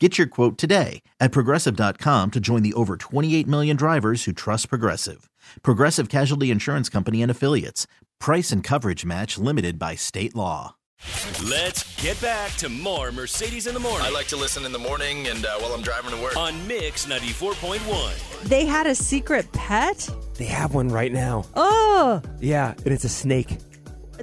Get your quote today at progressive.com to join the over 28 million drivers who trust Progressive. Progressive Casualty Insurance Company and Affiliates. Price and coverage match limited by state law. Let's get back to more Mercedes in the morning I like to listen in the morning and uh, while I'm driving to work. on Mix 94.1. They had a secret pet? They have one right now. Oh, Yeah, and it's a snake.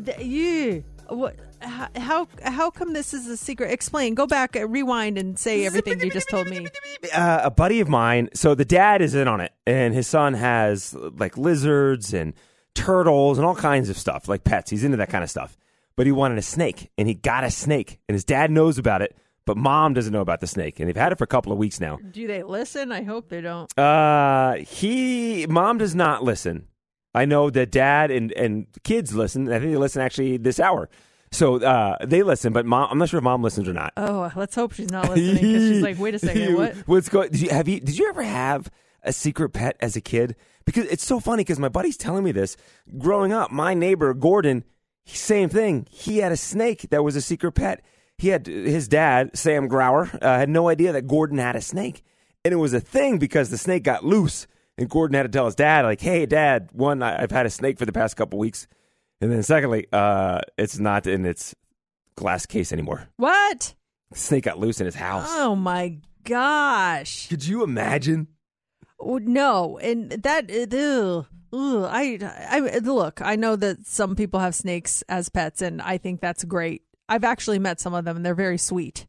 th- you. What? How how come this is a secret? Explain. Go back, uh, rewind, and say everything you just told me. Uh, a buddy of mine. So the dad is in on it, and his son has like lizards and turtles and all kinds of stuff, like pets. He's into that kind of stuff. But he wanted a snake, and he got a snake, and his dad knows about it, but mom doesn't know about the snake, and they've had it for a couple of weeks now. Do they listen? I hope they don't. Uh, he mom does not listen. I know that dad and and kids listen. I think they listen actually this hour. So uh, they listen, but mom, I'm not sure if mom listens or not. Oh, let's hope she's not listening because she's like, wait a second, what? What's going? Did you have you? Did you ever have a secret pet as a kid? Because it's so funny. Because my buddy's telling me this. Growing up, my neighbor Gordon, same thing. He had a snake that was a secret pet. He had his dad, Sam Grower uh, had no idea that Gordon had a snake, and it was a thing because the snake got loose, and Gordon had to tell his dad, like, "Hey, Dad, one, I've had a snake for the past couple weeks." And then secondly, uh, it's not in its glass case anymore. What? The snake got loose in his house. Oh my gosh. Could you imagine? Oh, No, and that ew, ugh, I, I look. I know that some people have snakes as pets, and I think that's great. I've actually met some of them, and they're very sweet.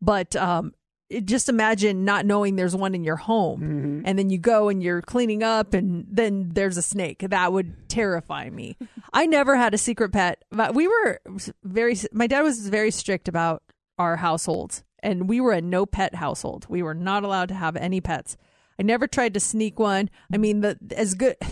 But um, just imagine not knowing there's one in your home, mm-hmm. and then you go and you're cleaning up, and then there's a snake. That would terrify me. I never had a secret pet, but we were very. My dad was very strict about our households, and we were a no pet household. We were not allowed to have any pets. I never tried to sneak one. I mean, the as good.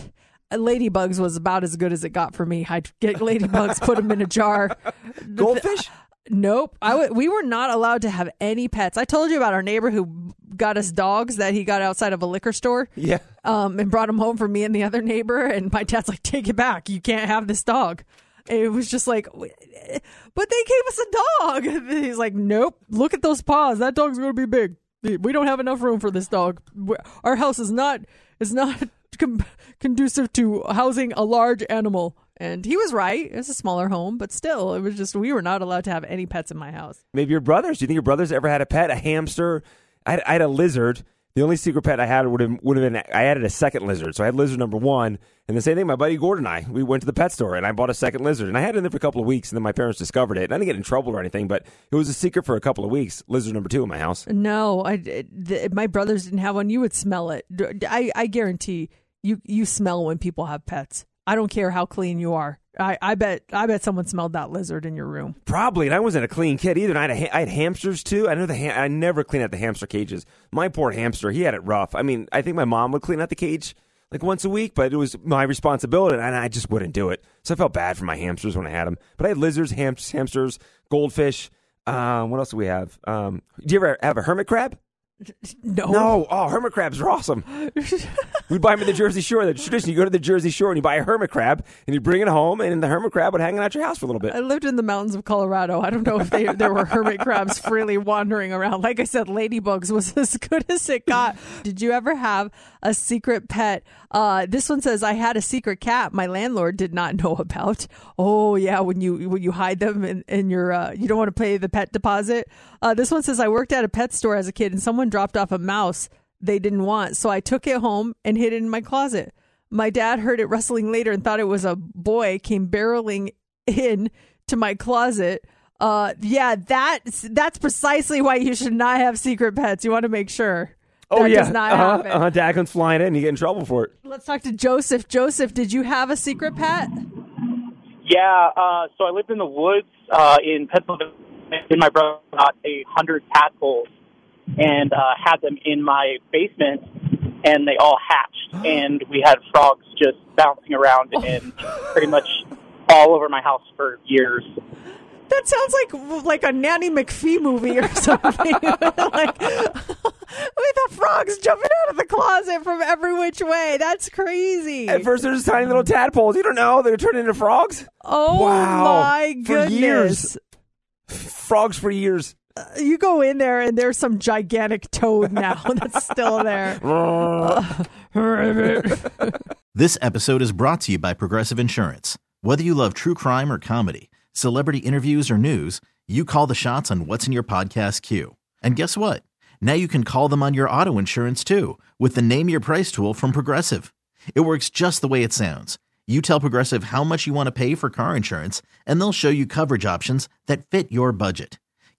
Ladybugs was about as good as it got for me. I'd get ladybugs, put them in a jar. Goldfish? Nope. I w- we were not allowed to have any pets. I told you about our neighbor who got us dogs that he got outside of a liquor store Yeah. um, and brought them home for me and the other neighbor. And my dad's like, take it back. You can't have this dog. And it was just like, but they gave us a dog. And he's like, nope. Look at those paws. That dog's going to be big. We don't have enough room for this dog. Our house is not is not com- conducive to housing a large animal. And he was right. It was a smaller home, but still, it was just we were not allowed to have any pets in my house. Maybe your brothers. Do you think your brothers ever had a pet? A hamster? I had, I had a lizard. The only secret pet I had would have would have been I added a second lizard. So I had lizard number one, and the same thing. My buddy Gordon and I we went to the pet store and I bought a second lizard, and I had it in there for a couple of weeks, and then my parents discovered it. And I didn't get in trouble or anything, but it was a secret for a couple of weeks. Lizard number two in my house. No, I, the, my brothers didn't have one. You would smell it. I, I guarantee you. You smell when people have pets. I don't care how clean you are. I, I bet. I bet someone smelled that lizard in your room. Probably, and I wasn't a clean kid either. And I had, a, ha- I had hamsters too. I know the ha- I never cleaned out the hamster cages. My poor hamster, he had it rough. I mean, I think my mom would clean out the cage like once a week, but it was my responsibility, and I just wouldn't do it. So I felt bad for my hamsters when I had them. But I had lizards, ham- hamsters, goldfish. Um, what else do we have? Um, do you ever have a hermit crab? No. No. Oh, hermit crabs are awesome. We'd buy them at the Jersey Shore. The tradition: you go to the Jersey Shore and you buy a hermit crab and you bring it home, and the hermit crab would hang out your house for a little bit. I lived in the mountains of Colorado. I don't know if they, there were hermit crabs freely wandering around. Like I said, ladybugs was as good as it got. Did you ever have a secret pet? Uh, this one says I had a secret cat. My landlord did not know about. Oh yeah, when you when you hide them in, in your uh, you don't want to pay the pet deposit. Uh, this one says I worked at a pet store as a kid and someone dropped off a mouse they didn't want, so I took it home and hid it in my closet. My dad heard it rustling later and thought it was a boy came barreling in to my closet. Uh, yeah, that's that's precisely why you should not have secret pets. You want to make sure. Oh that yeah, does not uh-huh, happen. uh-huh. Dad comes flying in, and you get in trouble for it. Let's talk to Joseph. Joseph, did you have a secret pet? Yeah, uh, so I lived in the woods uh, in Pennsylvania. And my brother got a hundred tadpoles and uh, had them in my basement, and they all hatched, and we had frogs just bouncing around and pretty much all over my house for years. That sounds like like a Nanny McPhee movie or something. like with the frogs jumping out of the closet from every which way. That's crazy. At first, they're just tiny little tadpoles. You don't know they're turning into frogs. oh Wow. my For goodness. years. Frogs for years. Uh, you go in there and there's some gigantic toad now that's still there. This episode is brought to you by Progressive Insurance. Whether you love true crime or comedy, celebrity interviews or news, you call the shots on what's in your podcast queue. And guess what? Now you can call them on your auto insurance too with the Name Your Price tool from Progressive. It works just the way it sounds. You tell Progressive how much you want to pay for car insurance, and they'll show you coverage options that fit your budget.